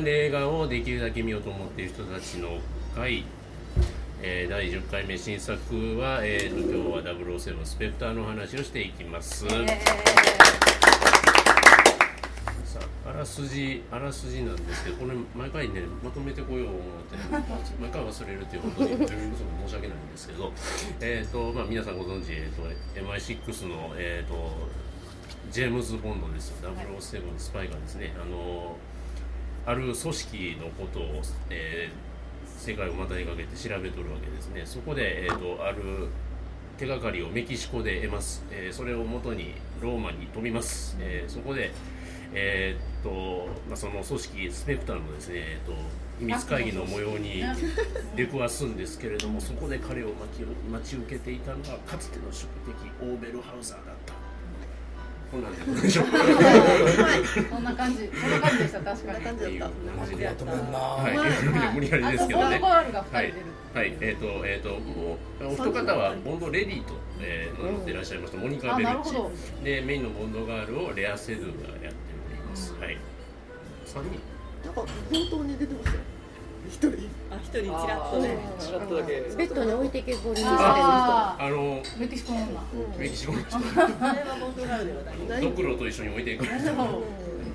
映画館で映画をできるだけ見ようと思っている人たちの会、えー、第10回目新作は、えーと、今日は007スペクターの話をしていきます。えーあらすじあらすじなんですけどこれ毎回ねまとめてこよう思って毎回忘れるっていうことで申し訳ないんですけどえっ、とまあ皆さんご存知、えーと、MI6 のえっ、ー、とジェームズ・ボンドです007スパイがですね。あのある組織のことを、えー、世界をまたにかけて調べとるわけですね。そこで、えーと、とある手がかりをメキシコで得ます、えー、それをもとにローマに飛びます、えー、そこでえー、っとまあ、その組織スペクターのですね、えー、っと秘密会議の模様に出くわすんですけれどもそこで彼を待ち待ち受けていたのがかつての宿敵オーベルハウザーだった。こんなんでしょうそんな感じ。そんな感じ。でした確かに感じ。だったマジでやとめんなはい無理やりですけどねはいはい、えっ、ー、と、えっ、ー、と、もう、お一方はボンドレディと、えー、乗っていらっしゃいました、モニカ・ベルチ。で、メインのボンドガールをレア・セドゥがやってます。はい。三人。なんか本当に出てますよ。一人。あ、一人ちらっとね。ちらっとだけ。ベッドに置いてけぼりにされる人。あのメキシコの女。メキシコの人。あれは本当なるではない。ドクロと一緒に置いていく。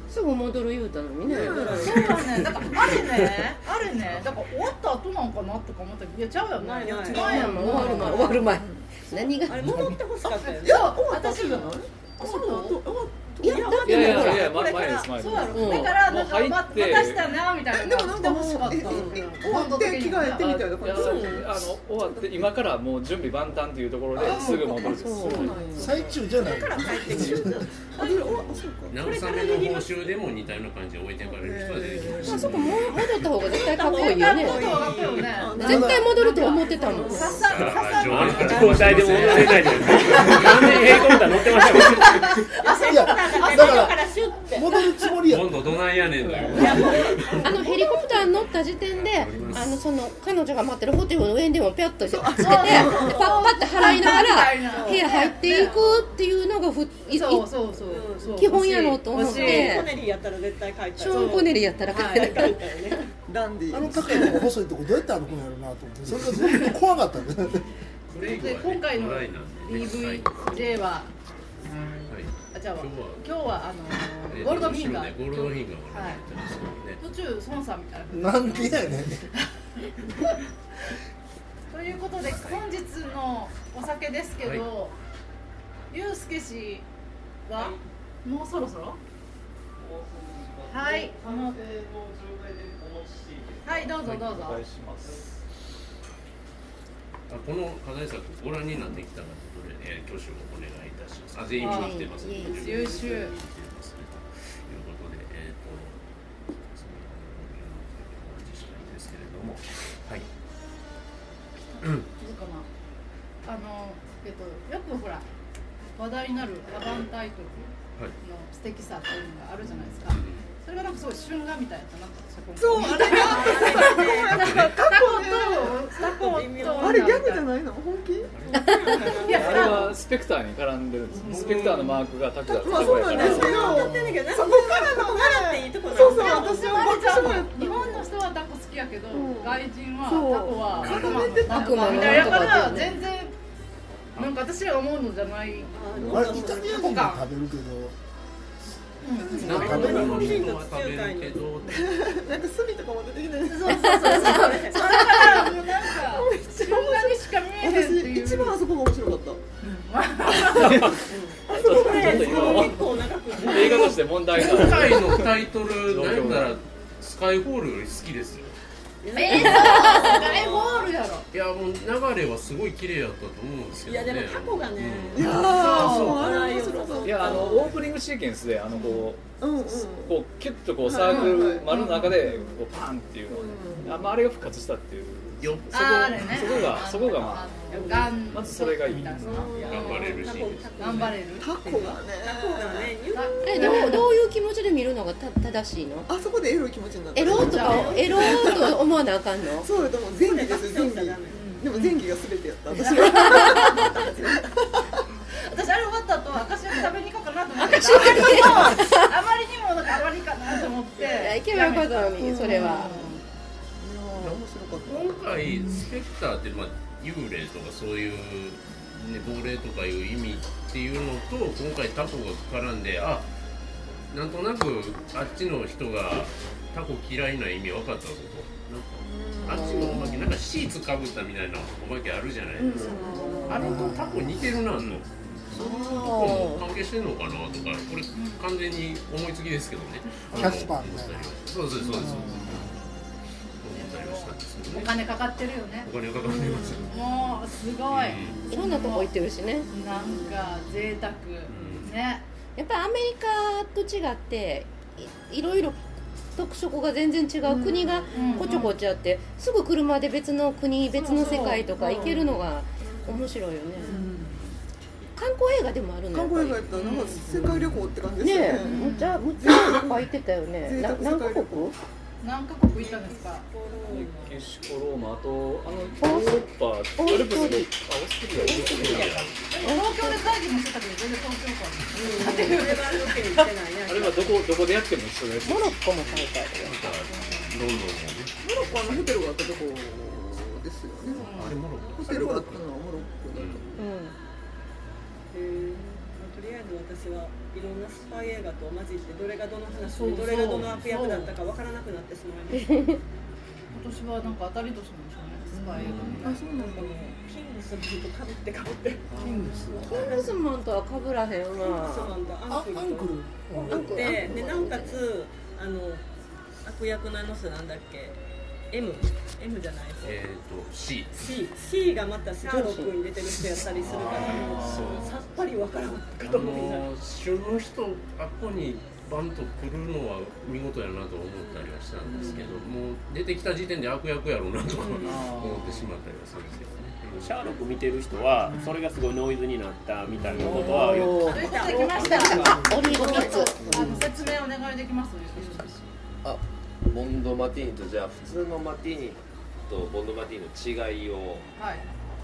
すぐ戻る言うたのにね。そうね。だからあれね、あれね、だから終わった後なんかなとか思ったけど、いやちゃうやん。ないない。違うやん。終わる前終わる前。何が？あれ戻ってほしかったよ。いや、私が。あ、そう。いやだっていやいやいや前です前です。だからなんかまたしたなみたいな。でもなんかもう終わって着替えてみたいな感じ。あの終わって今からもう準備万端というところですぐ戻る。最中じゃない。から帰ってくる。慰めの報酬でも似たような感じで置いていかれる人は出てきました。そこも戻った方が絶対かっこいいよね。絶対戻ると思ってたもん。さっさと状態で戻れないじゃない。完全に平行だ乗ってました。いや。だから戻るつもりや。今度どないやねんのよあのヘリコプターに乗った時点であのその彼女が待ってるホテルの上にでもピャッとつけてパッパッて払いながら部屋入っていくっていうのがふそうそうそう。基本やろうと思って。ショーン・コネリーやったら絶対帰ったショーン・コネリーやったら帰った。ダンディあの高いとこ細いとこどうやって歩くんやろうなと思って。それがずっと怖かった。今回の DVJ はじゃあ今日はあのゴールドフィンガー。ゴールドフィンガーはい。途中孫さんみたいななんでやねん。ということで本日のお酒ですけど、ゆうすけ氏はもうそろそろ？はい。はい。どうぞどうぞ。あこの課題作ご覧になってきたらどれ、えー、挙手をお願いあ全員見に来てます、ね、優秀。ということで、えっ、ー、と、お話したいですけれども、はい。うん。かな。あの、えっ、と、よくほら、話題になるアバンタイトルの素敵さっていうのがあるじゃないですか。うんそれがなんかすごい春画みたいなそうあれがタコとタコとあれギャグじゃないの本気いやあれはスペクターに絡んでるんですスペクターのマークがタコだまあそうなんですけどそこからの習っていいとこそうそう私は日本の人はタコ好きやけど外人はタコは悪魔みたいなだから全然なんか私が思うのじゃないあれイタリア人が食べるけどなんか食べるの人は食べるけど なんか炭とかも出てきてそうそうそうそう。だからもうなんかそんなにしか見えへんっていう。一番あそこが面白かった。映画として問題今回のタイトルなんだらスカイホールより好きですよえー、そう大ホールやろ。いやもう流れはすごい綺麗やったと思うんですけど、ね、いやでもタコがね、うん、いやそういやあのオープニングシーケンスであのこう、うんうん、こうキュッとこうサークル丸の中でこうパンっていうの、うん、あ,、まあ、あれが復活したっていう。そこそこがそこがまあがんまずそれがいい頑張れるし頑張れるタコがねタコがねえどうどういう気持ちで見るのがた正しいの？あそこでエロい気持ちになるエロとかエロと思わなあかんの？そうよでも前儀です前儀でも前儀が全てやった。私は私あれ終わった後明石焼き食べに行こうかなと思って。あまりにもあまりにもなんかあまりかなと思っって行けばよかったのにそれは。今回スペクターってまあ幽霊とかそういうね亡霊とかいう意味っていうのと今回タコが絡んであなんとなくあっちの人がタコ嫌いな意味分かったぞと。なんかあっちのおまけなんかシーツかぶったみたいなおまけあるじゃないですか、あれとタコ似てるなと、そう。いうとこも関係してんのかなとかこれ完全に思いつきですけどね。キャスパーみたいな。そうですそうですお金かかってるよね。お金かかってますもうすごい、いろんなとこ行ってるしね。なんか贅沢、ね。やっぱりアメリカと違っていろいろ特色が全然違う国がこちょこちょあってすぐ車で別の国別の世界とか行けるのが面白いよね、観光映画でもあるの観光映画やったらなんか世界旅行って感じですね。ねむちゃむちゃいっぱい行ってたよね。何カ国？何カ国行ったんですか？メキシコローマあとあのヨーロッパアルプスのあオーストリア東京で会議もしてたけど全然東京かうん、あれはどこどこでやっても一緒です。モロッコも大会。ロンドンもねモロッコあのホテルがあったとこですよね、あれモロッコ。ホテルがあったのはモロッコだと、うん、へえとりあえず私はいろんなスパイ映画と混じってどれがどの話でどれがどの悪役だったかわからなくなってしまいました。今年はなんか当たり年なんでしょうねスパイ映画、あそうなんだ。キングスマンとかぶってかぶって。キングスキングスマンとはかぶらへんわキングスマンとアンクル。とってでなんかつあの悪役のあの人なんだっけ？M M じゃない。えっ、と C C C がまたシャーロックに出てる人やったりするから。もうさっぱりわからんかと思いな。旬の人あっこにバンと来るのは見事やなと思ったりはしたんですけど、もう出てきた時点で悪役やろうなとか思ってしまったりはするんですけどね。シャーロック見てる人はそれがすごいノイズになったみたいなことはよくできました。オリーブ3つあの説明お願いできます？あボンドマティーニとじゃあ普通のマティーニとボンドマティーニの違いを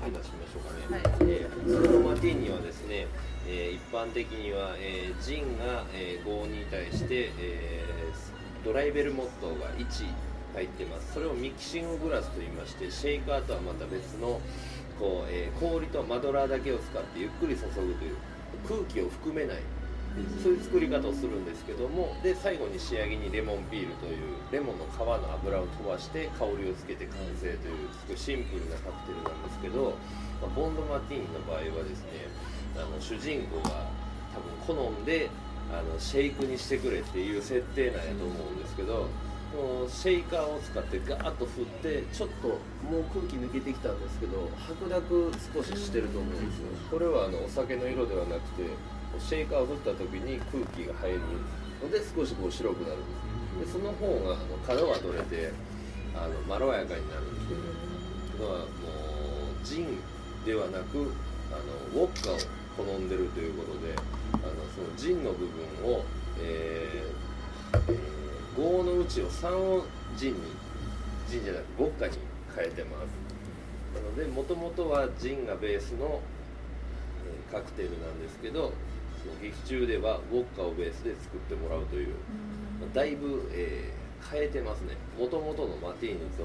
話しましょうかね、はい。えー、普通のマティーニはですね、えー、一般的には、えー、ジンが、えー、5に対して、えー、ドライベルモットが1入ってます。それをミキシンググラスと言いましてシェイカーとはまた別のこう、えー、氷とマドラーだけを使ってゆっくり注ぐという空気を含めないそういう作り方をするんですけどもで最後に仕上げにレモンピールというレモンの皮の油を飛ばして香りをつけて完成というすごいシンプルなカクテルなんですけど、ま、ボンドマティーニの場合はですねあの主人公が多分好んであのシェイクにしてくれっていう設定なんやと思うんですけどもうシェイカーを使ってガーッと振ってちょっともう空気抜けてきたんですけど白濁少ししてると思うんですよ。これはあのお酒の色ではなくてシェイカーを振った時に空気が入るので少しこう白くなる。んですでその方があの角は取れてあのまろやかになるんですだからもうジンではなくあのウォッカを好んでるということであのそのジンの部分を、えーえー、5のうちを3をジンにジンじゃなくウォッカに変えてます。なのでもともとはジンがベースのカクテルなんですけど劇中ではウォッカをベースで作ってもらうという、まあ、だいぶ、えー、変えてますね。もともとのマティーニと、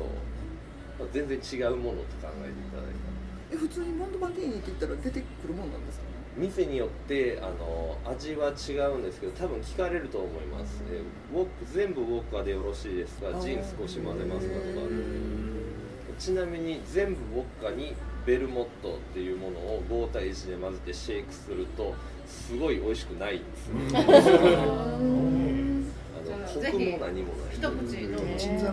まあ、全然違うものと考えていただいた。え普通にモンドマティーニって言ったら出てくるもんなんですか？店によってあの味は違うんですけど多分聞かれると思います、えー、ウォッ全部ウォッカでよろしいですか？ジン少し混ぜますかとか。ちなみに全部ウォッカにベルモットっていうものを5対1で混ぜてシェイクするとすごい美味しくないんですね。あのコクも何もない。一口どうぞ。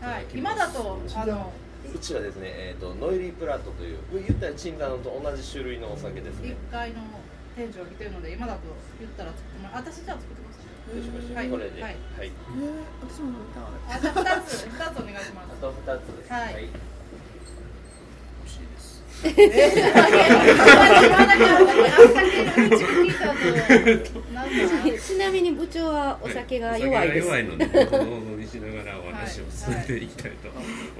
はい。今だとあのうちはですね、えっ、ー、とノイリープラットという言ったらチンザノと同じ種類のお酒ですね。一階の店長が来てるので今だと言ったら作ってもら私じゃあ作ってます。どうしましょう、はい、これで、はい、はい。えー、私も飲みたい。あ、じゃ二つ、二つお願いします。あと二つ。はい。はいちなみに部長はお酒が弱いです。弱いので、飲みしながらお話を進めていきたいと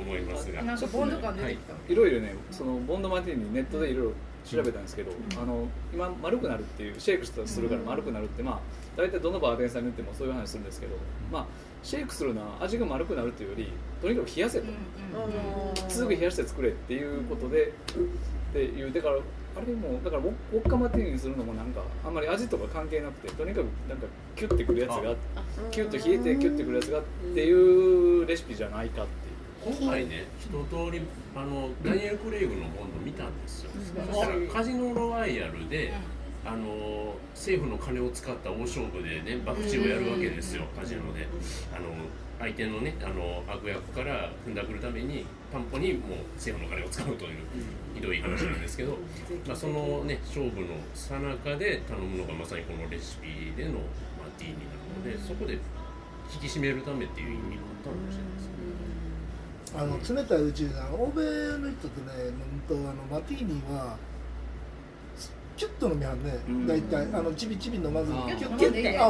思いますが。なんかボンド感出てきた。いろいろね、そのボンドマティーニネットでいろいろ調べたんですけど、あの今丸くなるっていうシェイクするから丸くなるってまあ大体どのバーテンさんに言ってもそういう話するんですけどまあシェイクするのは味が丸くなるっていうよりとにかく冷やせと、すぐ冷やして作れっていうことでっていう。だからあれもだからウォッカマティーにするのもなんかあんまり味とか関係なくてとにかくなんかキュッてくるやつがキュッと冷えてキュッてくるやつがっていうレシピじゃないかっていう。今回ね。一通りあのダニエル・クレイグのボンド見たんですよ、そしたらカジノロワイヤルで、あの政府の金を使った大勝負でね博打をやるわけですよ、カジノで。あの相手のねあの悪役から踏んだくるために担保にもう政府の金を使うというひどい話なんですけど、まあ、そのね勝負のさなかで頼むのがまさにこのレシピでのマティーニなのでそこで引き締めるためっていう意味があったかもしれないですね。あの冷たいうちに欧米の人ってね飲むとあのマティーニはキュッと飲みはんね、大体あのちびちび飲まずにキュッキュッて。あ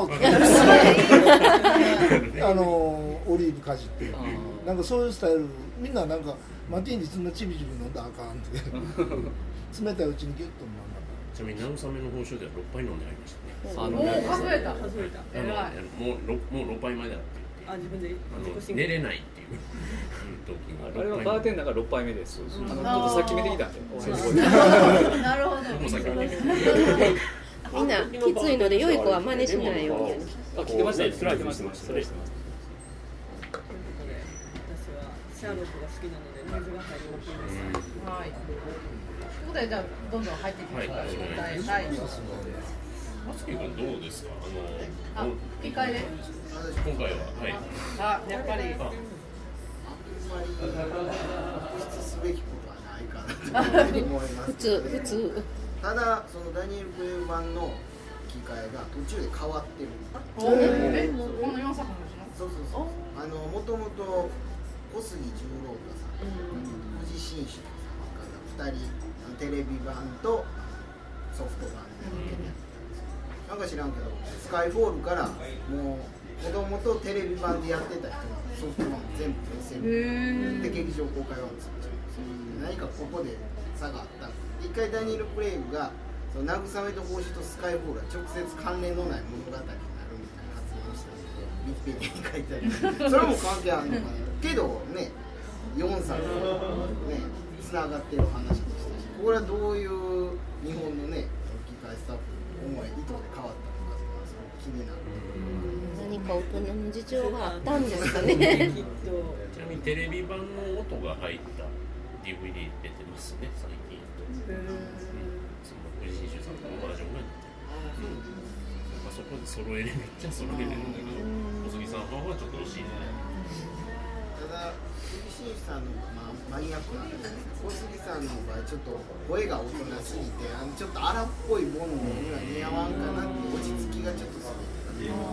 あのオリーブかじって。なんかそういうスタイル。みんななんかマティーニそんなちびちび飲んだらあかんって。冷たいうちにギュッと飲んだちなみに慰めの報酬では6杯飲んでありましたね。あのもう数えた。数えた。もうもう6杯前だってあ自分であの寝れないあれはバーテンダーが6杯目です。あのちょっとさっき見てきたんで。なるほど。みんなきついので良い子は真似しないように。あ聞いてました。スライドしてました。私はシャーロックが好きなので水が入ります。はい。ということでじゃあどんどん入っていきましょう。はい。はい。マスキー君どうですかあのあ吹き替えで今回ははいあやっぱりすべきことはないかなと思います、普通普通。ただそのダニエル・クレー版の吹き替えが途中で変わってるえこの4作のそうそうそうあのもともと小杉十郎太さん、藤新種さんから2人テレビ版とソフト版で分けてやってなんか知らんけどスカイフォールからもう子供とテレビ版でやってた人がソフトバンク全部消せるで劇場公開は作っちゃう何かここで差があった一回ダニエル・プレイグがその慰めと帽子とスカイフォールは直接関連のない物語になるみたいな発言をしたのでウィキペディに書いてあるそれも関係あるのかな。けどね4作ねつながってる話でしたしこれはどういう日本のね吹き替えスタッフ思い意図で変わったのかすごく気になる。何か大人の事情があったんですかね ちなみにテレビ版の音が入った DVD 出てますね最近。その藤井修さんのバージョンが出てる。まあそこで揃えるめっちゃ揃えれるんだけど、小杉さんはちょっと惜しいね。ただ藤井さんのまあマニアックなんです小杉さんの場合ちょっと声が大人すぎてあのちょっと荒っぽいボンドには似合わんかなって落ち着きがちょっとする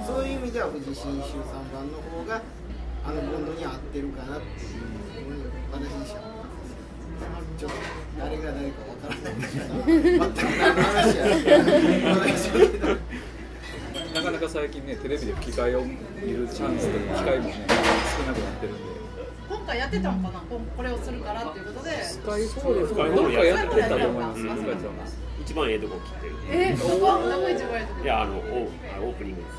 そういう意味では藤井新州さん版の方があのボンドに合ってるかなっていう私自身は思います。ちょっと誰が誰かわからない。から全く何の話やなかなか最近ねテレビで吹き替えを見るチャンスとか機会もね少なくなってるんで今回やってたのかな？これをするからっていうことで。スカイフォールスカイフォールやってたと思います、一番ええとこ切ってるえー、そこどこ一番ええとこいやあのオーオープニングです。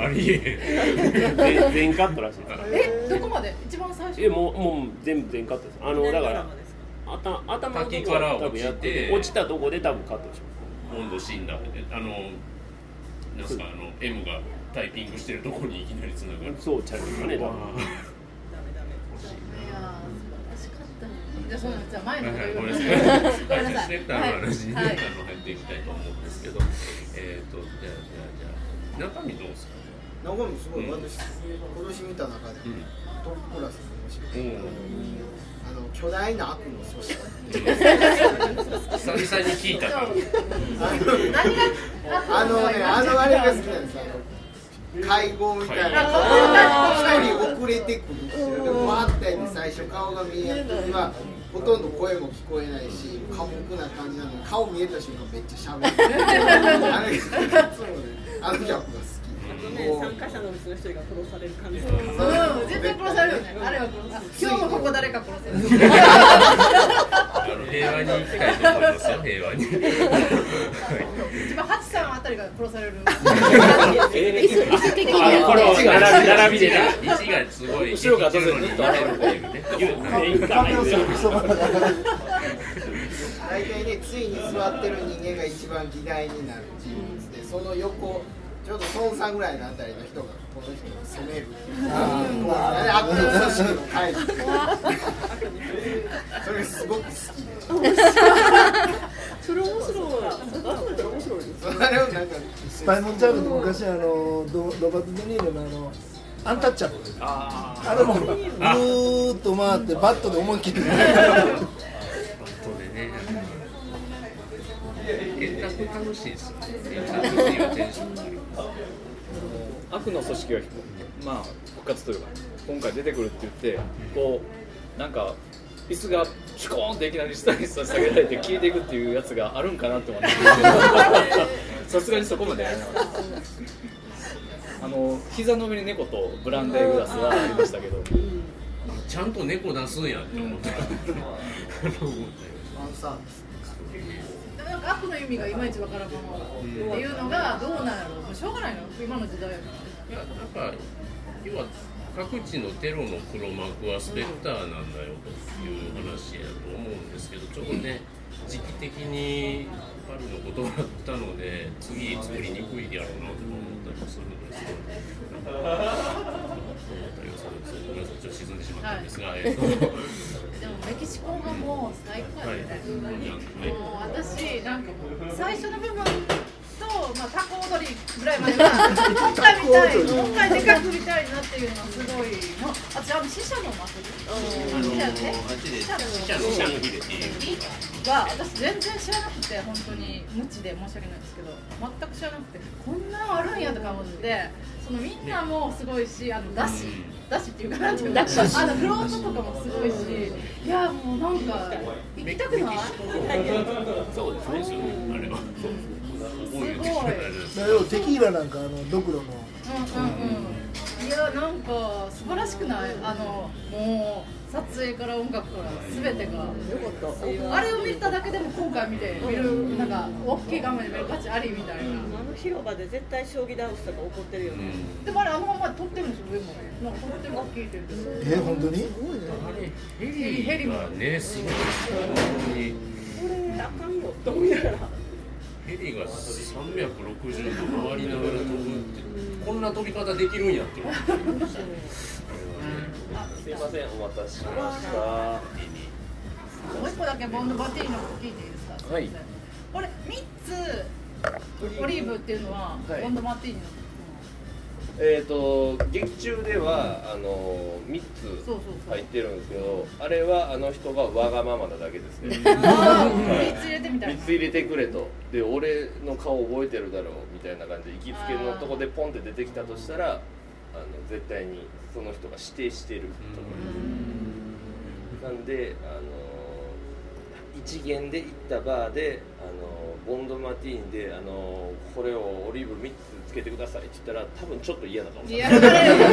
ありえ全カットらしいからえどこまで？一番最初。えもうもう全部全カットです。あのだから頭頭のとこから落ちて。落ちたとこで多分カットします。温度死んだあのなんすかあの M がタイピングしてるとこにいきなりつながる。そうちゃうかねダメダメ。じゃそうなんじゃ前のごめんなさい。ごめんなさターの話に、はい、あの入っていきたいと思うんですけど、えっ、とじゃあじゃあじゃあ中身どうですか？中身。すごい、私今年見た中で、トップクラスで面白い。あの巨大な悪の組織。久々に聞い。たか。あのね、あのあれが好きなんです。会合みたいな。一人遅れてくるでもわったように最初顔が見えない時はほとんど声も聞こえないし寡黙な感じなのに顔見えた瞬間めっちゃしゃべる あのギャップが好きね、参加者のうちの一人が殺される感じ。うん。絶対殺されるよね。あれは殺今日もここ誰か殺せる。平和に行きたいと思いますよ平和に一番八さん。あたりが殺される椅子椅子的にあこれ並び並びでね位置がすごい後ろから生きてるのにずっと入るっていうね大体ねついに座ってる人間が一番議題になる人物でその横ちょうど孫さんぐらい。のあたりの人がこの人を責める悪の組織の会議それすごく好きでそれ面白い。面白い。それをなんかスパイモンチャームって昔あのドロバート・デ・ニーロのあのアンタッチャブルああれもぐーっと回ってバットで思い。切っきりバットでね円卓楽しい。ですよね円卓ってい。うテンションがる悪の組織がまあ復活というか今回出てくるって言ってこうなんか椅子がシュコーンっていきなり下に下げられて消えていくっていうやつがあるんかなって思って。さすがにそこまで。やらなかったあの膝の上に猫とブランデーグラスはありましたけど。ちゃんと猫出すんやって思った、ファンサービスでもなんか悪の意味がいまいちわからんままっていうのがどうなんやろう。もうしょうがないの今の時代やからいやなんか要は各地のテロの黒幕はスペクターなんだよという話やと思うんですけどちょうどね時期的にパリのことがあったので次作りにくいやろうなと思ったりするんですけどなんか思ったりはするんですごめんなさいちょっと沈んでしまった。んですが、えっとでもメキシコがもう最高やね、はいもう私なんかもう最初の部分と、まあ、タコ踊りぐらいまではもう一回見たいもう一回でかく見たいなっていうのがすごいのあ私あの死者の祭りあの死者ね死者の死者のシャンヒデっていうが私全然知らなくて本当に無知で申し訳ないですけど全く知らなくてこんなのあるんやとか思ってそのみんなもすごいしあのだしだしっていうかなんていうかあのフロートとかもすごいし。いやもうなんか行きたくない？そうですねあれは。すごい。こうですだからテキーラなんかあのドクロの。うんうんうん。いやなんか素晴らしくない？あのもう撮影から音楽から全てが。あれを見ただけでも今回見て見るなんか大きい画面で見る価値ありみたいな、あの広場で絶対将棋ダンスとか起こってるよね、でもあれあのまま撮ってるんですよ上も。なんか撮ってるの聞いてる。え本当に？ヘリ。ヘリがねすごい。本当にこれあかんよ。と思いながらヘリが360度回りながら飛ぶってこんな飛び方できるんやって思ってすいませんお待たせしました。もう一個だけボンドバティーノ聞いていいですかはい。これ三つオリーブっていうのははい。ボンドマティーノえー、と劇中ではあの3つ入ってるんですけどあれはあの人がわがままなだけですね。あーはい。三つ入れてみたい3つ入れてくれと。で俺の顔覚えてるだろうみたいな感じで行きつけのとこでポンって出てきたとしたらあの絶対にその人が指定してると思います。なんであの一元で行ったバーであのボンドマティーンであのこれをオリーブ3つつけてくださいって言ったら多分ちょっと嫌な顔さい。れやられる。行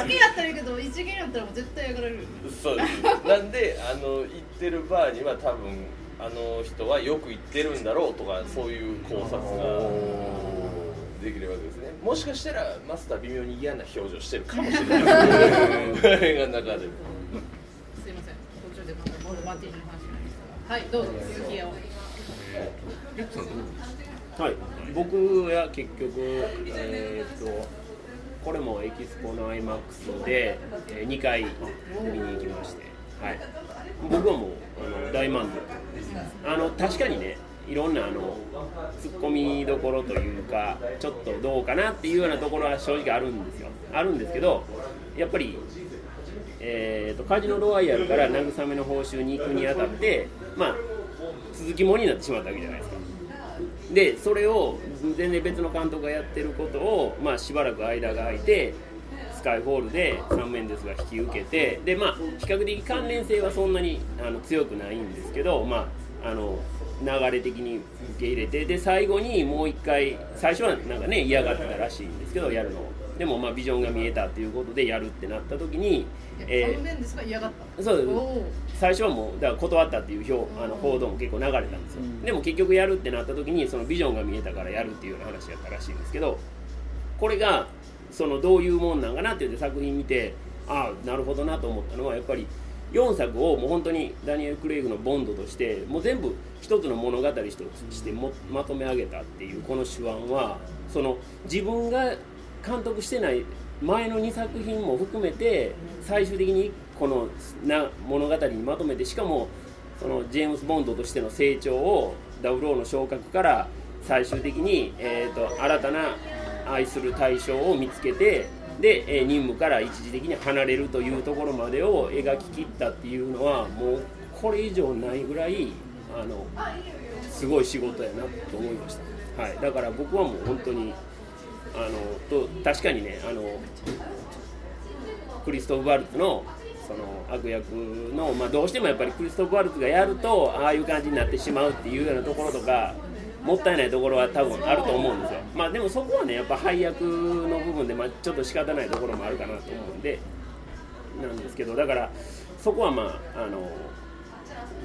きつけやったらいいけど一元やったらもう絶対やられるそうです。なんであの行ってるバーには多分あの人はよく行ってるんだろうとかそういう考察ができるわけですね。もしかしたらマスター微妙に嫌な表情してるかもしれない。映画の中でもすいません。途中でまたボンドマティーノの話はいどうぞはい、僕は結局、えー、とこれもエキスポの IMAX で、え2回見に行きまして、はい、僕はもうあの大満足あの確かにねいろんなあのツッコミどころというかちょっとどうかなっていうようなところは正直あるんですよ。あるんですけどやっぱりえー、とカジノロワイヤルから慰めの報酬に行くにあたって、まあ、続きもになってしまったわけじゃないですか。でそれを全然別の監督がやってることを、まあ、しばらく間が空いてスカイフォールでサンメンデスが引き受けてで、まあ、比較的関連性はそんなにあの強くないんですけど、まあ、あの流れ的に受け入れてで最後にもう一回最初はなんかね嫌がってたらしいんですけどやるのでもまあビジョンが見えたっていうことでやるってなった時に、えー、ですか嫌がった。そう最初はもうだから断ったっていう表あの報道も結構流れたんですよ、うん、でも結局やるってなった時にそのビジョンが見えたからやるっていうような話やったらしいんですけどこれがそのどういうもんなんかなって言って作品見てああなるほどなと思ったのはやっぱり4作をもう本当にダニエル・クレイグのボンドとしてもう全部一つの物語としてもまとめ上げたっていうこの手腕はその自分が監督してない前の2作品も含めて最終的にこのな物語にまとめてしかもそのジェームズ・ボンドとしての成長をダブルーの昇格から最終的に、えーと、新たな愛する対象を見つけてで、え任務から一時的に離れるというところまでを描ききったっていうのはもうこれ以上ないぐらいあのすごい仕事やなと思いました、はい、だから僕はもう本当にあのと確かにねあのクリストフ・バルツのその悪役の、まあ、どうしてもやっぱりクリストフ・バルツがやるとああいう感じになってしまうっていうようなところとかもったいないところは多分あると思うんですよ。まあでもそこはねやっぱ配役の部分で、まあ、ちょっと仕方ないところもあるかなと思うんでなんですけどだからそこはまああの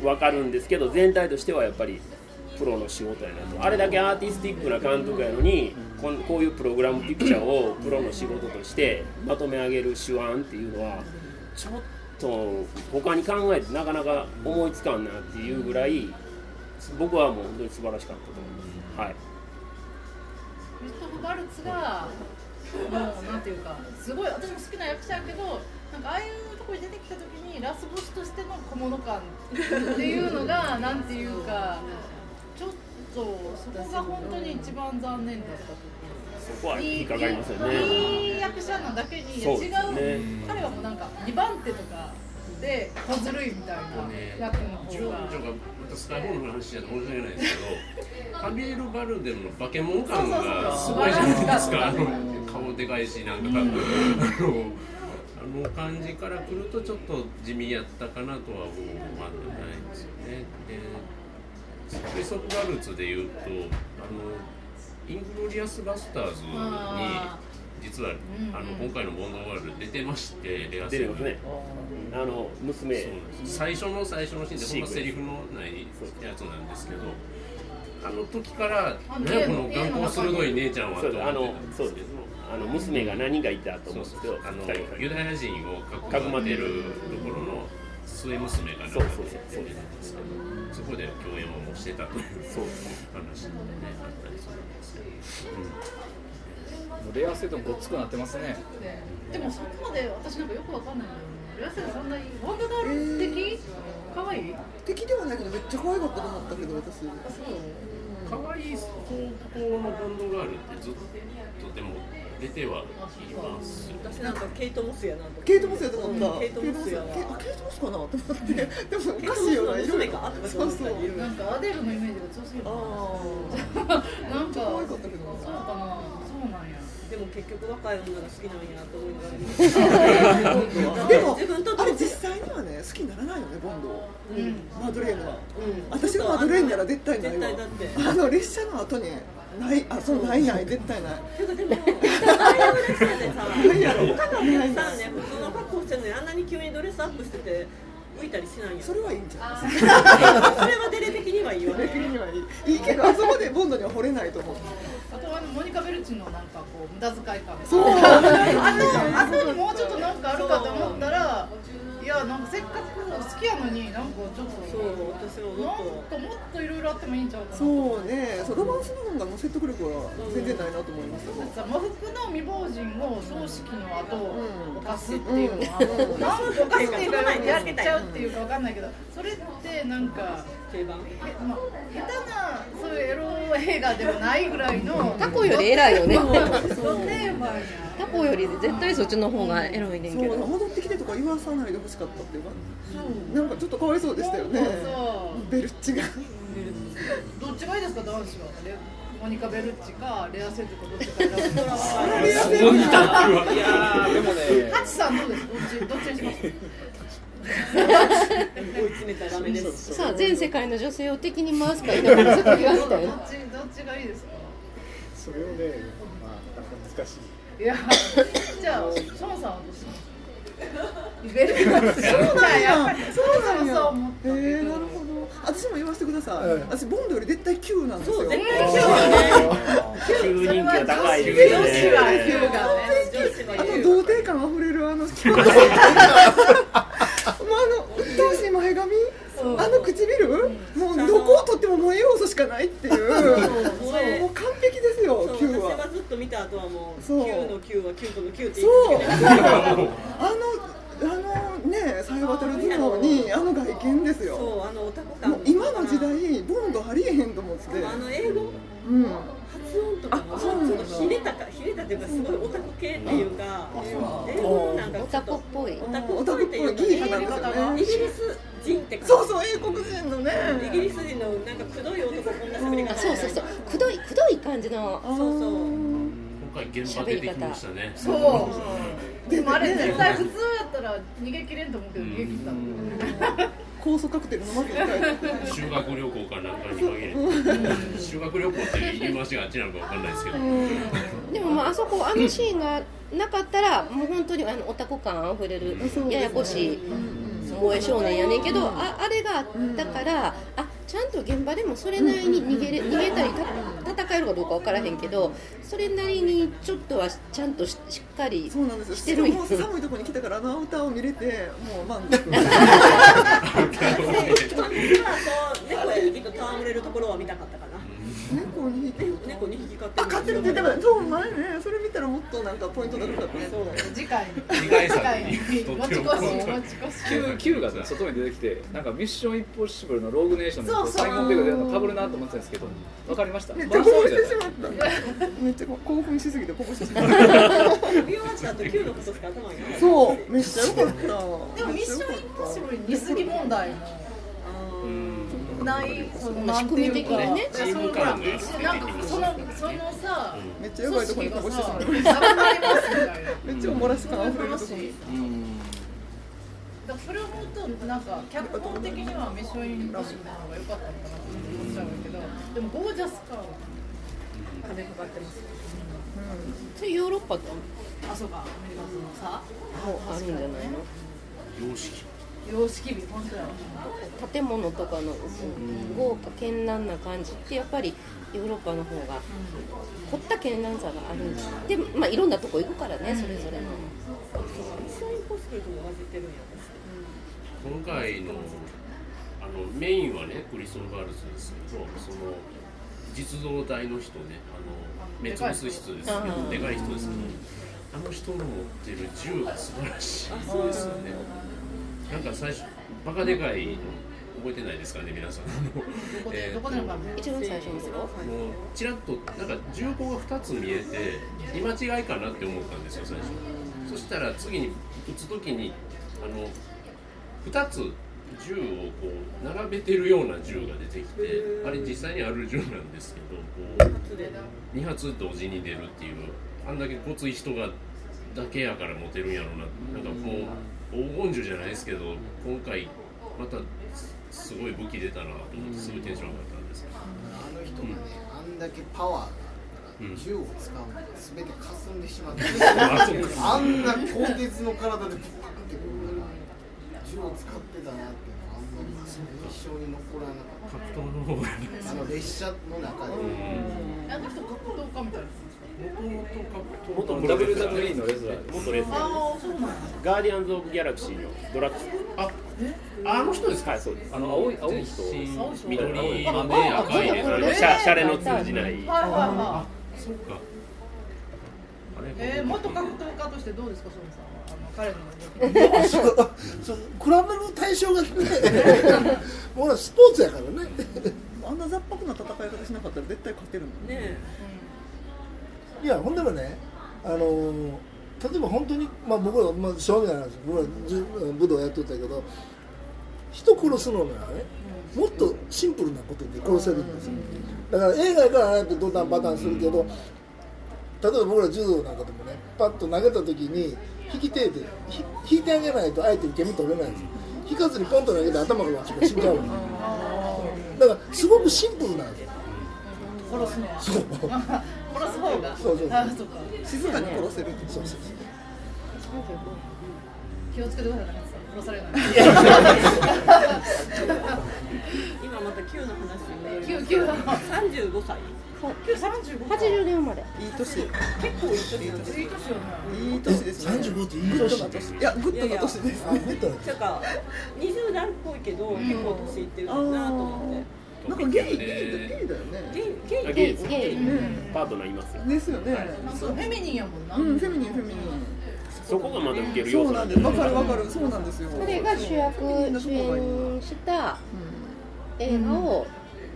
分かるんですけど全体としてはやっぱりプロの仕事やなと。あれだけアーティスティックな監督やのにここういうプログラムピクチャーをプロの仕事としてまとめ上げる手腕っていうのはちょっと他に考えてなかなか思いつかんなっていうぐらい僕はもう本当に素晴らしかったと思います。はい。クリストフ・バルツがもうなんていうかすごい私も好きな役者やけどなんかああいうところに出てきた時にラスボスとしての小物感っていうのがなんていうかちょっとそこが本当に一番残念だったとそこは引っかかりますよねいい役者なだけに、違う、ね、彼はもうなんか2番手とかで小ずるいみたいな役の方が。またスカイホールの話じゃ申し訳ないですけど、ハビエル・バルデムの化け物感がすごいじゃないですか、あの顔でかいし、なん。か、うん、あのあの感じからくると、ちょっと地味やったかなとは思わないですよね。クリストフ・ヴァルツでいうとあのイングロリアス・バスターズに実は、あの今回のボンドガール出てましてレア・セドゥね。あの娘。最初の最初のシーンでほんまセリフのないやつなんですけどあの時から何やこの眼光鋭い姉ちゃんはとあのそうです。あの娘が何人かいたと思うんですけどあのユダヤ人をかくまってるところの末娘がなんか出てるんですけどそこで共演もしてたというそう話もね。あったりするんですけど、うん、レア性ともごっつくなってますね。でもそこまで私なんかよくわかんない。のレア性そんなにワンダガール的、可愛い？敵ではないけどめっちゃ可愛かったと思ったけど私。そう。可愛い高校のボンドガールってずっとでも出てはいます。私なんかケイト・モスやなケイト・モスやと思った、ケイト・モスやケイト・モスかなと思って。でもおかしいよな娘か？そうそう。なんかアデルのイメージが強すぎるああなんか可愛かったけどそうかなでも結局若い女が好きなんやと思いながらでもあれ実際にはね好きにならないよねボンド、うん、マドレーヌは、うん、私がマドレーヌなら絶対ないわ。あの列車の後にないあそうないない。絶対ない。てかでもああいう列車でさ何やろ。他の皆さんね普通の格好してるのにあんなに急にドレスアップしてて浮いたりしないやそれはいいんじゃない？それはデレ的にはいいわね。的にはいい。いいけどあそこでボンドには惚れないと思うあのモニカ・ベルチのなんかこう無駄遣い感そう。あとあとにもうちょっとなんかあるかと思ったらいやなんかせっかく好きやのになんかちょっとそう私はもっともっといろいろあってもいいんちゃうかなそうね。そうロマンス部分が説得力は全然ないなと思いますよ、ね、さ喪服の未亡人を葬式の後、うん、犯すっていうのは、うん、なんか犯すっていうかやっちゃうっていうかわかんないけどそれってなんか定番まあ、下手なそういうエロ映画ではないぐらいのタコより偉いよね。タコより絶対そっちの方がエロいねんけど、戻ってきてとか言わさないでほしかったっていうか。なんかちょっとかわいそうでしたよね。ベルッチが。どっちがいいですか？男子は。モニカ・ベルッチかレア・セルとかどっちか。いやでもねハチさんどうです？どっちどっちにします？めたらダメです。さあ全世界の女性を敵に回すか否かちょっと言わせたよどっちどっちがいいですか？それをねまあなかなか難しい。いやじゃあシさんはどうしますそうなんや。そうなんやえー、なるほど。私も言わせてください、うん、私ボンドより絶対 Q なんですよ。絶対 Q ね Q 人気が高いで。すね。あの童貞感あふれるあの 前髪あの唇、もうどこをとっても萌え要素しかないっていう、もう完璧ですよ、Q は。私はずっと見た後はもう、Q の Q は Q との Q って言い続けてあのあのね、さえ渡る頭脳にあの外見ですよ。そう、あのオタク感。今の時代、ボンドありえへんと思って。あの英語？うん。発音とかもちょっとひねたかひねたっていうかすごいオタク系っていうか、英語なんかオタクっぽい。オタクっぽいっていうか、イギリス人ってそうそう英国人のね。イギリス人のなんかくどい男こんな喋り方。そうそうそう。くどいくどい感じの。そうそう。今回現場出てきましたね。そう。でもあれ絶対普通やったら逃げ切れんと思うけど逃げ切った。酵素カクテル飲まけ修学旅行かなんかに限り修学旅行って言い回しがあっちなのかわかんないですけど。でもまああそこあのシーンがなかったらもう本当にあのオタク感あふれるややこしい萌え少年やねんけどああれがあったからあちゃんと現場でもそれなりに逃げれ逃げたり戦えるかどうか分からへんけどそれなりにちょっとはちゃんとししっかりそうなんですしてるん寒いところに来たからあの歌を見れてもう満足猫できっと戯れるところは見たかったかな猫に猫に匹飼ってる。あ飼ってるって言ってそう前ねそれ見たらもっとなんかポイント高かったね。そう次回。次回作に。持ち越し持ち越し Q が外に出てきてなんかミッションインポッシブルのローグネーションのサイモン・ペグでかぶるなと思ってたんですけどわかりました。めっちゃ興奮してしまった。めっちゃ興奮しすぎてこぼしてしまった。見終わった後 Q のことしか頭にない。そう。めっちゃ良かった。でもミッションインポッシブルに似すぎ問題もないそのなんていうか。ね。チーム感がなんかそのそのさめっちゃやばいとこにこぼしてさめっちゃおもらし感あふれる。とこだそれを思うとなんか脚本的にはミッションインポッシブルの方が良かったのかなって思っちゃうけどでもゴージャス感金かかってますそれヨーロッパと？あそうか。アメリカのさ。あるんじゃないの？様式様式美本当や建物とかの豪華絢爛な感じってやっぱりヨーロッパの方が凝った絢爛さがある。んでまあいろんなとこ行くからね、それぞれの。今回のあのメインはねクリストフ・ガールズですけどその実動隊の人ねあのメツブス室です。けどでかい人ですけど、あの人の持ってる銃が素晴らしいですよね。なんか最初バカでかいの覚えてないですかね皆さん。えー、一番最初ですよ。もうちらっとなんか銃口が2つ見えて見間違いかなって思ったんですよ最初。そしたら次に撃つ時にあの2つ銃をこう並べてるような銃が出てきてあれ実際にある銃なんですけどこう2発同時に出るっていうあんだけごつい人がだけやから持てるんやろうななんかもう黄金銃じゃないですけど今回またすごい武器出たなと思ってすごいテンション上がったんですあの人がね、あんだけパワーがあるから銃を使うのが全て霞んでしまって。あんな鋼鉄の体でブワーってくるから銃を使ってたなっていうのはあんまり印象に残らなかった。格闘の方があの列車の中で。あの人格闘家みたいな元 WWE のレスラー。元レスラーガーディアンズ・オブ・ギャラクシーのドラッグスああの人ですか？はいそうです。あの青い青い人。緑のね赤いねシャシャレの通じないはいはいはいそうか。えー、元格闘家としてどうですか、そのさんは。あの彼の そう。比べる対象がね、もうスポーツやからね。あんな雑白な戦い方しなかったら絶対勝てるもんね。いやほんでもねあの例えば本当に、まあ、僕ら、まあ、正味なんです僕ら武道やってたけど人殺すのならねもっとシンプルなことで殺せるんですよ。だから映画やからああやってドタンパタンするけど例えば僕ら柔道なんかでもねパッと投げた時に引き手で引いてあげないと相手に煙取れないんですよ。引かずにポンと投げて頭が死んじゃうだからすごくシンプルなんですよ。殺すのはそう方方がそうそうあそうか静かに殺せるそうそう気をつけてください殺されない今また Q の話に Q の35歳九三十五。八十年生まれ。いい年。結構いい年。いい年よね。いい年ですね。三十五っていい年。いやグッドな年です。あグッドな。なんか二十代っぽいけど結構年いってるなと思って。なんかゲイゲイゲイだよね。ゲイゲイゲイゲイパートナーいますよ。ですよね。そうフェミニンやもんな。うんフェミニンフェミニン。そこがまだ受ける要素そうなんです。わかるわかる。そうなんですよ。それが主役主演した映画を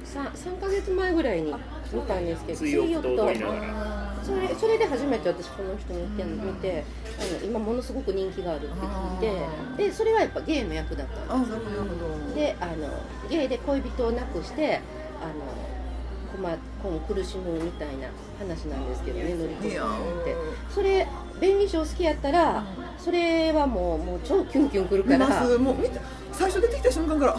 三三ヶ月前ぐらいに見たんですけど、水曜と踊りながら。それそれで初めて私この人見て見てあの今ものすごく人気があるって聞いてでそれはやっぱゲイの役だったんですであのゲイで恋人を亡くしてあの困こう苦しむみたいな話なんですけどね乗り越えってそれ弁理士好きやったらそれはもうもう超キュンキュンくるから。もう見て最初出てきた瞬間から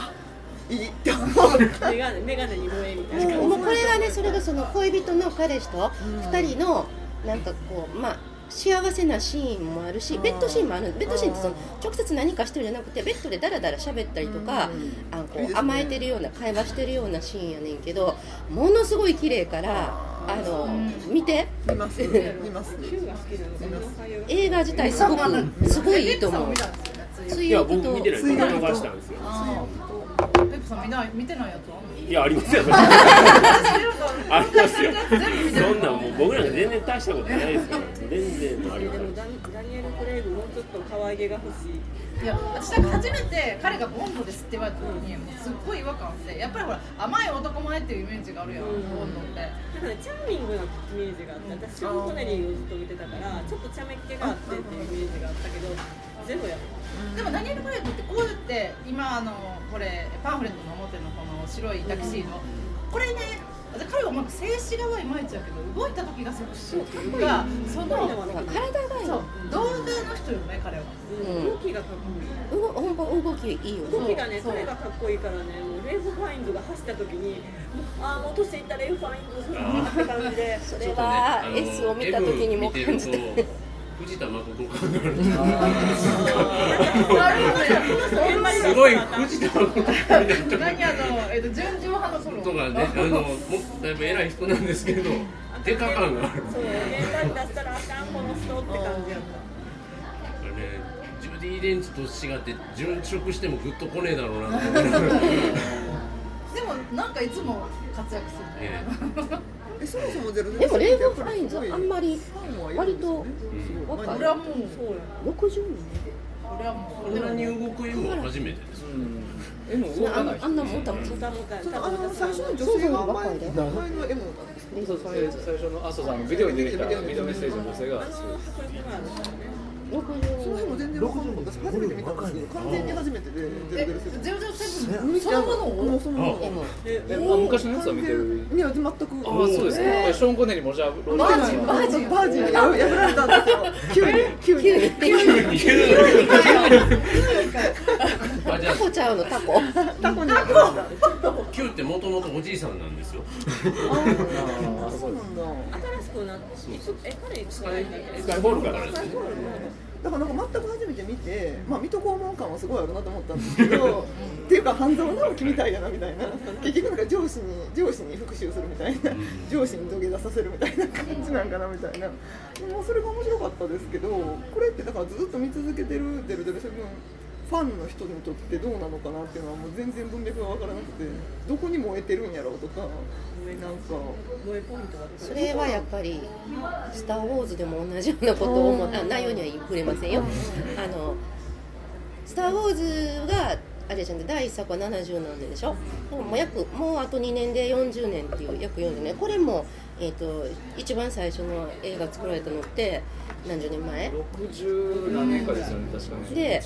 いいって思う。メガネメガネに萌えみたいなもうこれがねそれがその恋人の彼氏と2人のなんかこうまあ幸せなシーンもあるしベッドシーンもある。ベッドシーンってその直接何かしてるじゃなくてベッドでダラダラ喋ったりとかあのこう甘えてるような会話してるようなシーンやねんけどものすごい綺麗からあの見て。見ます 見ます映画自体すごくす。ごいいいと思う。いや僕見てない。僕逃したんですよペプさん見ない見てないやついやありますよ。ありますよ。そんなもう僕なんか全然大したことないですよ。全然あります。でもダニエル・クレイグもうちょっと可愛げが欲しい。いや私なんか初めて彼がボンドですって言われた時にもうすっごい違和感あってやっぱりほら甘い男前っていうイメージがあるやん、ボンドってなんかねチャーミングなイメージがあって私ショーン・コネリーをずっと見てたからちょっと茶目っ気があってっていうイメージがあったけどゼロやでもダニエル・クレイグってこう言って今あのこれパンフレットの表のこの白いタキシード、これね彼はうまく静止画はいまいちやけど動いた時がセクシーっていうかその体がいい。そう動画の人よね彼は、うん、動きがかっこいい。動本動きいいよ。動きがねそれがかっこいいからねもうレイフ・ファインズが走った時にああもう年いったレイフ・ファインズって感じで。それは S を見た時にも感じて藤田誠感があるすごい藤田誠何あの、えっと、純情派のソロとかねあのもだいぶ偉い人なんですけどデカ感があるそう現代に出したらあかんこの人って感じやったねジュディ・レンチと違って殉職してもグッとこねえだろうなでもなんかいつも活躍するね、えそもそもゼロでもレイブ・ファインズあんまり割と若い俺はもう60人俺はもうこん。なに動く初めてです。動かないあんなもたもたあの最初の女性が前前の M 最初のあそうそうビデオに出てきたビデオメッセージの女性がその辺も全然わかんない私初めて見たんですけど完全に初めてで。ゼロゼロセブンそのもの？をそのもの。え昔のやつは見てる？いや全くあそうですねショーン・コネリーもじゃあバージンバージンバージ。ン破られたんですよ。急に急に急に。急に？タコちゃうのタコ。タコにタコ Q ってもともとおじいさんなんですよ。あそうなんだくなってえ彼スカイホールからですね。だからなんか全く初めて見て、まあ、水戸黄門感はすごいあるなと思ったんですけどっていうか半沢直樹みたいやなみたいな。結局なんか上司に上司に復讐するみたいな。上司に土下座させるみたいな感じなんかなみたいな、まあ、それが面白かったですけどこれってだからずっと見続けてる「007」ファンの人にとってどうなのかなっていうのはもう全然文脈が分からなくてどこに燃えてるんやろうとかなんか。燃えポイントはそれはやっぱり「スター・ウォーズ」でも同じようなことを思った。内容には触れませんよ。あのスター・ウォーズがあれじゃん第1作は70何年でしょ？でももう約もうあと2年で40年っていう約40年。これも、えーと、一番最初の映画作られたのって何十年前 ?60 何年かですよね確かにで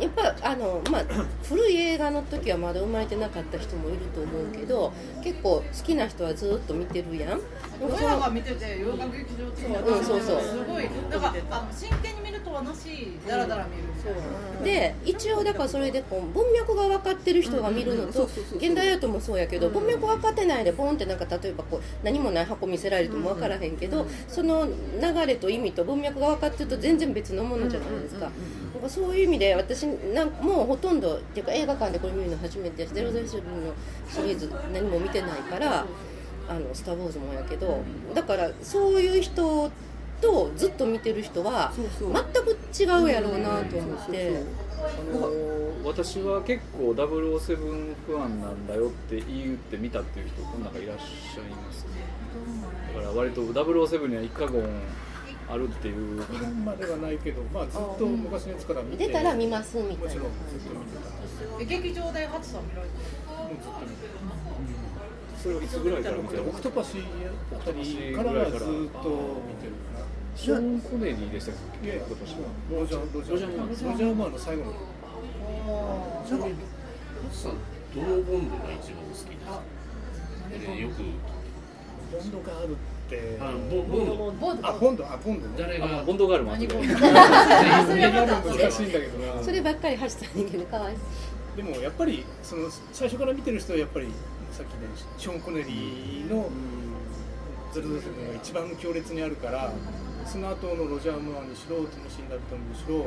やっぱあの、まあ、古い映画の時はまだ生まれてなかった人もいると思うけど結構好きな人はずっと見てるやん。俺らが見てて洋楽劇場っていううんそうそう。すごい。なんかあの真剣に見るとはなしだらだら見るそう。で一応だからそれでこう文脈が分かってる人が見るのと現代アートもそうやけど文脈分かってないでポンってなんか例えばこう何もない箱見せられても分からへんけどその流れと意味と文脈が分かってると全然別のものじゃないですか。なんかそういう意味で私なんもうほとんどっていうか映画館でこれ見るの初めて007のシリーズ何も見てないから「あのスター・ウォーズ」もやけどだからそういう人とずっと見てる人は全く違うやろうなと思って。あの私は結構007不安なんだよって言って見たっていう人この中いらっしゃいますねだから割と007には一過言あるっていうまではないけど、まあ、ずっと昔のやつから見て出たら見ますみたいなもちろんずっと見てた劇場でハチさん見られてもうずっと見てたそれはいつぐらいから見てオクトパシお二人からはずっと見てるかなショーン・コネリーでしたっけ今年はロジャーロジャーロジャーマーの最後のじゃあさんどのボンドが一番好きですかよくボンドがあるってあボボンドあボンドあボンド誰がボンド。ガールもあって難しいんだけどな。そればっかり走った人間でかわいでもやっぱりその最初から見てる人はやっぱりさっきねショーン・コネリーのゼロゼロセブンが一番強烈にあるからその後のロジャー・ムーアにしろティモシー・ダビトンにしろ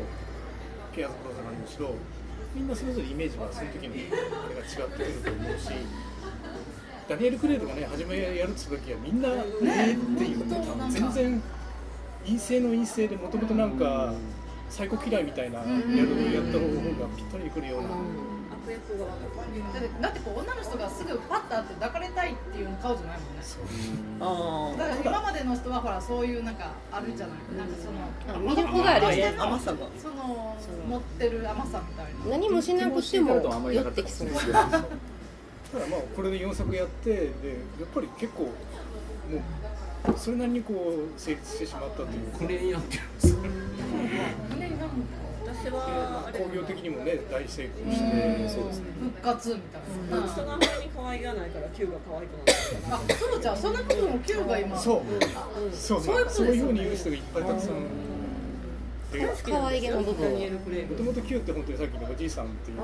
ピアーズ・ブロザーにしろみんなそれぞれイメージはその時のあれが違ってくると思うしダニエル・クレイドがね初めやるって時はみんな「えー、っていう全然陰性の陰性でもともとなんかサイコ嫌いみたいなやるやった方がぴったりくるような。悪役がだってこう女の人がすぐパッと会って抱かれたいっていう顔じゃないもんね。だから今までの人はほらそういうなんかあるじゃない、なんかその魅力がある甘さが。その持ってる甘さみたいな。何もしなくても寄ってきそうただまあこれで4作やってでやっぱり結構もうそれなりにこう成立してしまったという。9年やってるんです。か9年なん私は工業的にもね大成功してそうですね。復活みたいな。人があんまり可愛がないから Q が可愛くなったあそうじゃん。そんなことも Q が今。そう。そうそういうふうに言う人がいっぱいたくさん可愛げの部分もともと Q って本当にさっきのおじいさんっていうか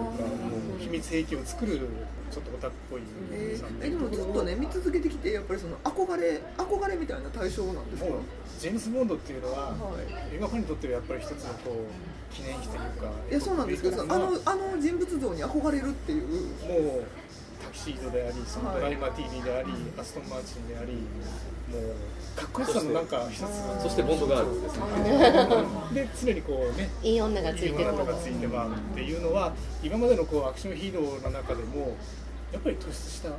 秘密兵器を作るちょっとオタクっぽいえー、で。もずっとね見続けてきてやっぱりその憧れ憧れみたいな対象なんですか？ジェームズ・ボンドっていうのは、はい、映画ファンにとってはやっぱり一つのこう記念碑というか。いやそうなんですけどあのあの人物像に憧れるっていう。もうシードでありそのドライマティーニであり、はい、アストン・マーチンでありもうかっこよさのなんか一つそしてボンドガールですね。で常にこうねいい女がついてるいい女がついてまうっていうのは今までのこうアクションヒーローの中でもやっぱり突出した存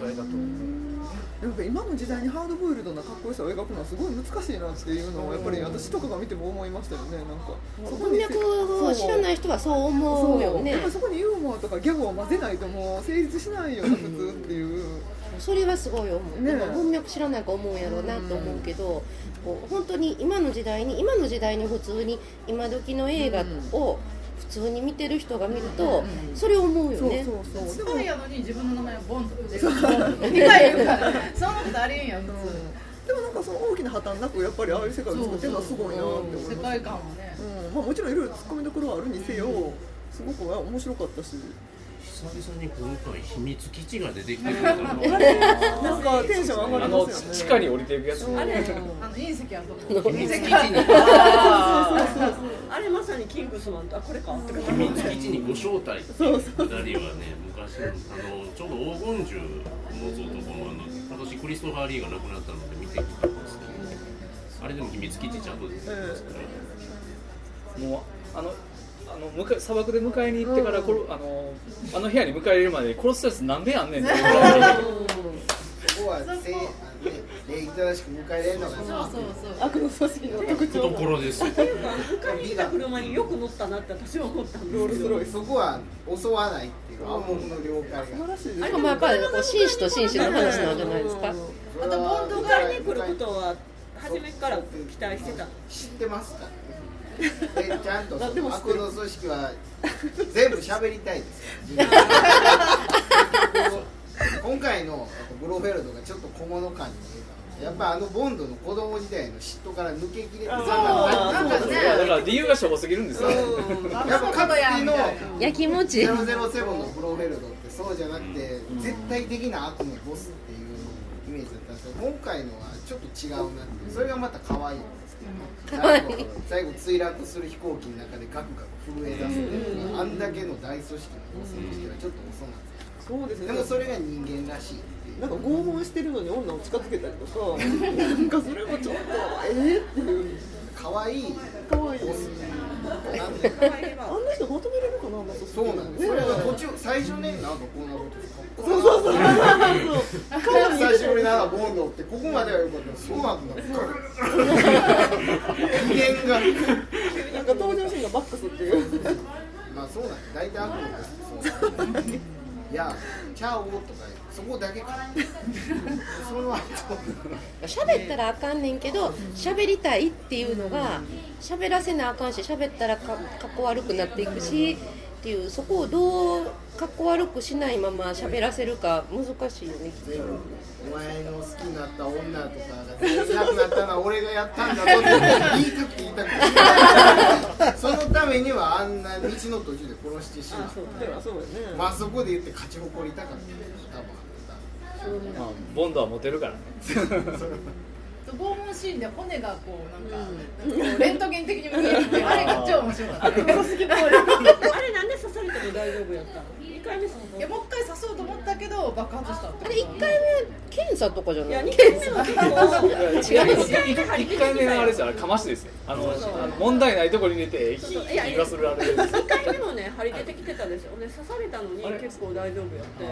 在だと思う、やっぱ今の時代にハードボイルドなかっこよさを描くのはすごい難しいなっていうのをやっぱり私とかが見ても思いましたよね。なんか文脈を知らない人はそう思うよね。やっぱそこにユーモアとかギャグを混ぜないともう成立しないよな普通っていう。それはすごい思う、ね、文脈知らないか思うやろうなと思うけど、こう本当に今の時代に今の時代に普通に今時の映画を、普通に見てる人が見ると、それ思うよね。そうそうそう。スパイやのに自分の名前はボンドって。そう。理解言うから。そんなことありえんやん。普通。でもなんかその大きな破綻なくやっぱりああいう世界を作ってるのはすごいなって思います。世界観はね。うん。まあもちろんいろいろ突っ込みどころはあるにせよ、すごく面白かったし。久々に今回秘密基地が出てきてくれたのなんかテンション上がりますよね地下に降りていくやつあれあの隕石あそこ秘密基地にあれまさにキングスマンあこれか秘密基地にご招待っていうくだりはね昔あのちょうど黄金銃の像とかもあの今年クリストファー・リーが亡くなったので見てきたんですけどあれでも秘密基地ちゃんと出てきますからもうあのの向か砂漠で迎えに行ってから、うん、あのあの部屋に迎え入れるまで殺すやつなんでやんねんってそこはせ礼儀正しく迎え入れるのがそうそうそう。悪の組織の特徴。ところですっていうか迎えに来た車によく乗ったなって私は思ったんですけどそこは襲わないっていう暗黙の了解が。素晴らしいですあれもやっぱりこう紳士と紳士の話なんじゃないですか。あとボンドがに来ることは初めから期待してた。知ってますかえちゃんと悪の組織は全部喋りたいです。今回のブロフェルドがちょっと小物感に見えたやっぱあのボンドの子供時代の嫉妬から抜けきれてそうなんかね。だから理由がしょぼすぎるんですよ、やっぱかつてのやきもち。007のプロベルドってそうじゃなくて、絶対的な悪のボスっていうイメージだったんですけど今回のはちょっと違うなってそれがまた可愛い最後墜落する飛行機の中でガクガク震え出すっていうのがあんだけの大組織のボスにしてはちょっと遅なんですよそうですね。でもそれが人間らしいなんか拷問してるのに女を近づけたりとかなんかそれもちょっとえー、っていう可愛い。可愛い。ですあんな人求めれるかなそうなんです、それが途中最初ねなんかこんなことそうそうそうそう。最初になんかボンドってここまではよかったそうなんだ機嫌がなんか登場シーンがバックスっていう。まあそうなんです。大体悪夢です。いやチャオとかそこだけか。その後。喋ったらあかんねんけど喋りたいっていうのが喋らせなあかんし喋ったらかかっこ悪くなっていくしっていうそこをどうかっこ悪くしないまま喋らせるか難しいよねきっと。お前の好きになった女とかが全然なくなったのは俺がやったんだぞって言いたくて言いたくて。そのためにはあんな道の途中で殺してしまう。まあそこで言って勝ち誇りたかった多分まあ、ボンドはモテるからね 拷問シーンで骨がこうなんか、うん、レントゲン的に見えるって あれが超面白かった、ね、あれなんで刺されても大丈夫やったの2回目いやもう一回刺そうと思ったけど爆発したあれ1回目検査とかじゃない？いや2回目は結構違う1回目のあれですよかましですよ。あの問題ないところに入れて火がするあれ2回目もね針出てきてたでしょで刺されたのに結構大丈夫やって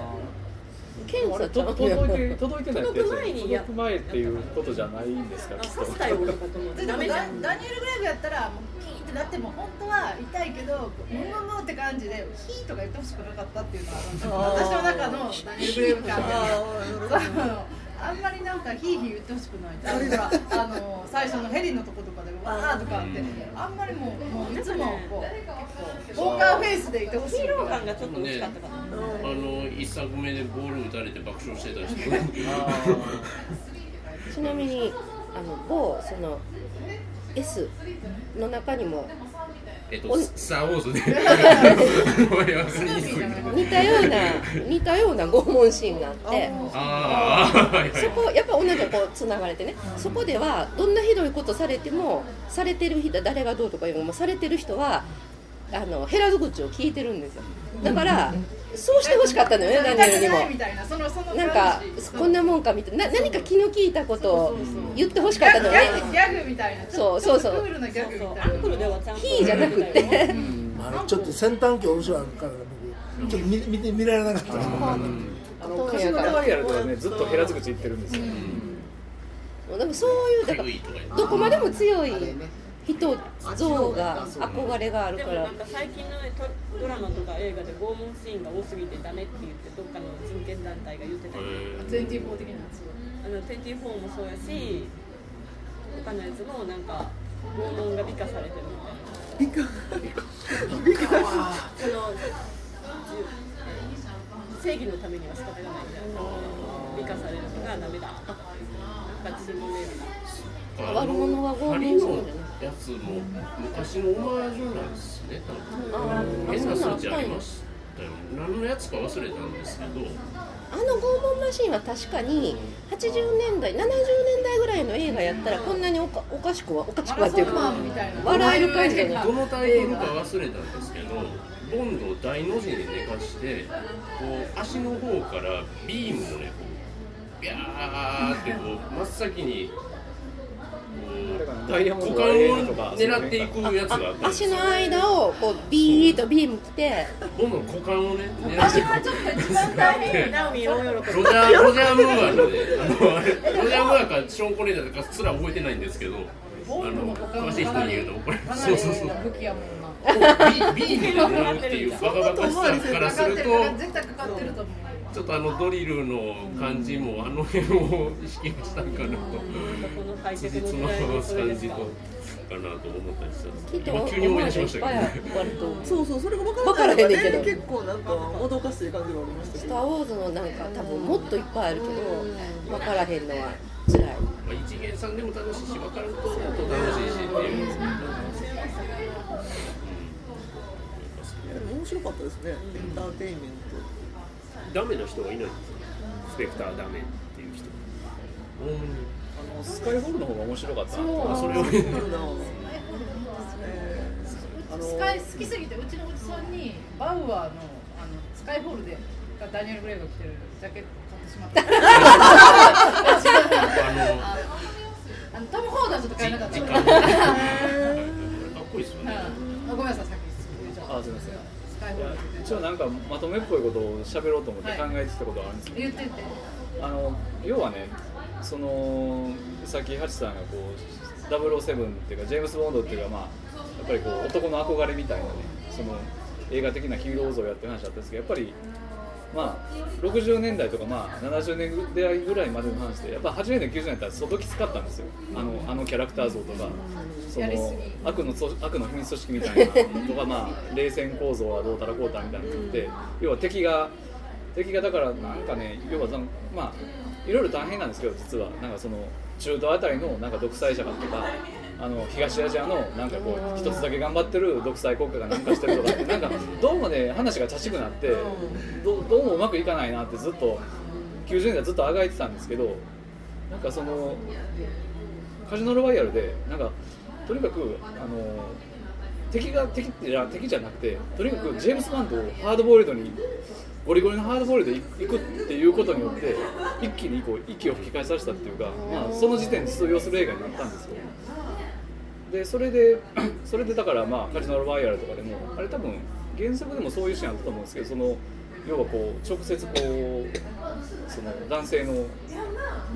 検査届いて届いてない届く前に届く前っていうことじゃないんですか刺したようなことも。ダニエル・グレイブやったらもうピーってなっても本当は痛いけどムムムって感じでヒーとか言ってほしくなかったっていうのは私の中のダニエル・グレイブ感 あんまりなんかヒーヒー言ってほしくない。あれがあの最初のヘリのとことかでわーとかってあんまりもうもういつもこう結構ポーカーフェイスでいてほしい。ヒーロー感がちょっと薄かったかな、あの一作目でボール打たれて爆笑してた人。ちなみにあの某その S の中にもえっと、スター・ウォーズで。似たような似たような拷問シーンがあって。そこやっぱ同じこうつながれてね。そこではどんなひどいことされてもされてる人誰がどうとかいうのもされてる人はあのヘラ口を聞いてるんですよ。だからそうしてほしかったのよねダニエルにも。なんかこんなもんかみたいな。何か気の利いたことを言ってほしかったのね。ギャグみたいな。そうそうそう。クールなギャグみたいな。ヒーじゃなくてちょっと先端恐怖症あるから僕ちょっと見見て見られなかった。あのカジノロイヤルではねずっとヘラ口言ってるんですよ。でもそういうだからどこまでも強い人像が憧れがあるからなんか最近の、ね、ドラマとか映画で拷問シーンが多すぎてダメって言ってどっかの人権団体が言ってたり24的なやつあの24もそうやし他のやつもなんか拷問が美化されてるみたいな美化美化その正義のためには仕方がないみたいな美化されるのがダメだなんかチームメールが悪者は拷問するんじゃないやつも昔のオマージュなんですね。多分変な数値ありましたよ何のやつか忘れたんですけど。あの拷問マシンは確かに80年代70年代ぐらいの映画やったらこんなにおかおかしくはおかしくはっていうか笑える感じどのタイトルか忘れたんですけどボンドを大の字に寝かしてこう足の方からビームをねこうビャーってこう真っ先に股間を狙っていくやつがあった足の間をこうビーッとビーム来て。どんどん股間をね狙っていく。ちょっと一番大変ナオミ大喜びロジャーロジャー・ムーアのであのあれロジャー・ムーアかショーン・コネーだかすら覚えてないんですけどあの詳しい人に言うとこれそうそうそう武器やもんな。ビビームで狙うっていうバカバカしさからすると絶対かかってると思うちょっとあのドリルの感じもあの辺を意識したんかなと。つじつま合わす感じとかなと思ったりした今急に思い出しましたけどね。そうそうそれが分からないからね結構なんか脅かしてる感じがありましたスター・ウォーズのなんか多分もっといっぱいあるけど分からへんのは辛い。まあ、一元さんでも楽しいし分かるともっと楽しいしっていう。面白かったですね、エンターテインメント。ダメな人はいないんですよ。スペクターダメっていう人。うん。あのスカイホールの方が面白かった。そう、それを。スカイ好きすぎてうちのおじさんにバウアーのあのスカイホールでダニエル・グレイが着てるジャケット買ってしまったあのトム・ホーダーちょっと買えなかったか っこいいですよね、ごめんなさいさっきあすみません一応な。んかまとめっぽいことを喋ろうと思って考えてたことがあるんですけど、言っててあの要はねそのさっきハチさんがこう007っていうかジェームス・ボンドっていうかまあやっぱりこう男の憧れみたいなねその映画的なヒーロー像をやってる話だったんですけどやっぱりまあ60年代とかまあ70年代ぐらいまでの話でやっぱ80年代90年代相当きつかったんですよ。あのあのキャラクター像とか。その悪の悪の秘密組織みたいなとかまあ冷戦構造はどうたらこうたみたいなのって要は敵が敵がだからなんかね要はまあいろいろ大変なんですけど実は。なんかその中東あたりのなんか独裁者がとかあの東アジアのなんかこう一つだけ頑張ってる独裁国家がなんかしてるとかって なんかどうもね話が茶しくなってどどうもうまくいかないなってずっと90年代ずっとあがいてたんですけどなんかそのカジノロワイヤルでなんかとにかくあの敵が敵じゃ敵じゃなくてとにかくジェームス・バンドをハードボイルドにゴリゴリのハードボイルドでいくっていうことによって一気にこう息を吹き返させたっていうか、まあ、その時点で通用する映画になったんですよでそれで それでだからまあカジノロワイヤルとかでもあれ多分原作でもそういうシーンあったと思うんですけどその要はこう直接こうその男性の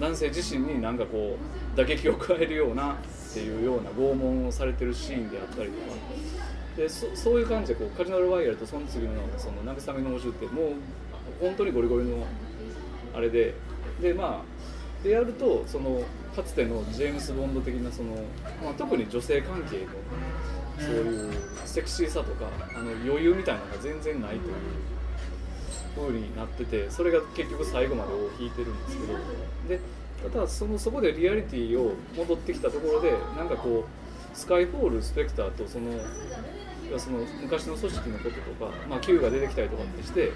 男性自身になんかこう打撃を加えるようなっていうような拷問をされてるシーンであったりとか。でそそういう感じでこうカジノロワイヤルとその次のその慰めの応酬ってもう本当にゴリゴリのあれで。でまあでやるとそのかつてのジェームス・ボンド的なその、まあ、特に女性関係のそういうセクシーさとかあの余裕みたいなのが全然ないという風になっててそれが結局最後までを引いてるんですけどでただそのそこでリアリティを戻ってきたところでなんかこうスカイフォールスペクターとそのその昔の組織のこととか、まあ、Q が出てきたりとかってして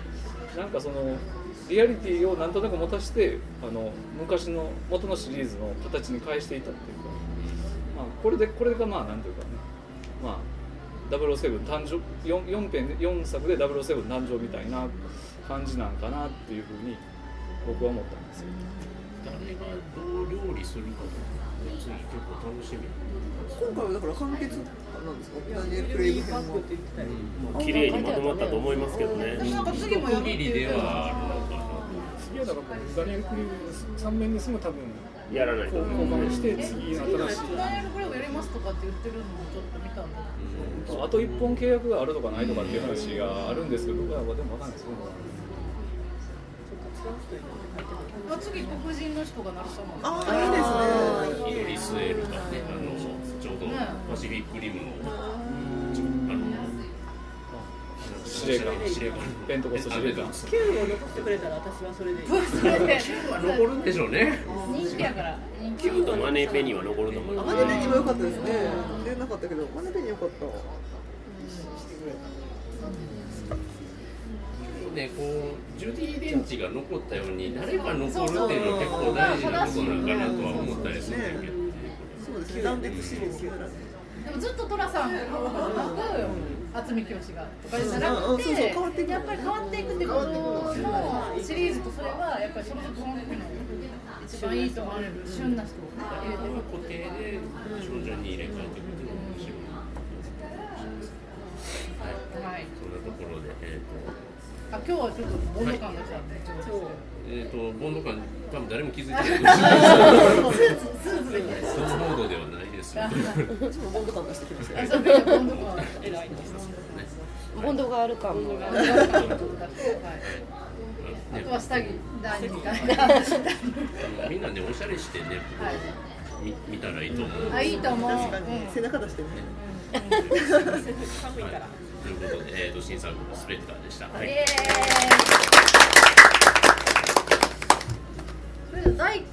なんかそのリアリティをなんとなく持たせてあの昔の元のシリーズの形に返していたっていうか、まあ、これでこれがまあなんていうかねまあ007誕生 4, 4編4作で007誕生みたいな感じなんかなっていうふうに僕は思ったんですよ。誰がどう料理するかとか次結構楽しみ。今回はだから完結なんですか？ダニエル・クレイグ編は綺麗にまとまったと思いますけどね。なんか次もやるりではある。のかな次はだからダニエル・クレイグ3面にすぐ多分やらないと交換して次の新しいダニエル・クレイグやりますとかって言ってるのもちょっと見たん。だあと1本契約があるとかないとかっていう話があるんですけど、僕はでも分かんないです。あ次黒人の人がなるかも。ああいいですね。イドリスエルがねあのちょうどパシフィックリムのあの司令官司令官ペントコスト司令官。九を残してくれたら私はそれで。九は残るんでしょうね。人気やから。九とマネーペニーは残ると思う。マネーペニーも良かったですね。出なかったけどマネーペニー良かった。ねこうジュディ・デンチが残ったように誰か残るっていうのは結構大事なことなんかなとは思ったりするんだけど、そうですね。断裂シリーズでもずっと寅さんが渥美清がとかじゃなくてやっぱり変わっていくってことのシリーズとそれはやっぱりその時の一番いいと思われる旬な人を入れてる固定で徐々に入れ替えてい。くっていうのが面白い。はい、そんなところで、えーとあ今日はちょっとボンド感が来たんで、えっ、とボンド感多分誰も気づいてない。スーツスーツで。スーツモードではないです。私もボンド感出してきました。ボンド感偉いボンドがあるかも。あとは下着第二回。みんなねおしゃれしてね。見見たらいいと思う。あいいと思う。確かに背中出してね。寒いから。ということで、えーと、新作スペクターでした。はい、それで第1回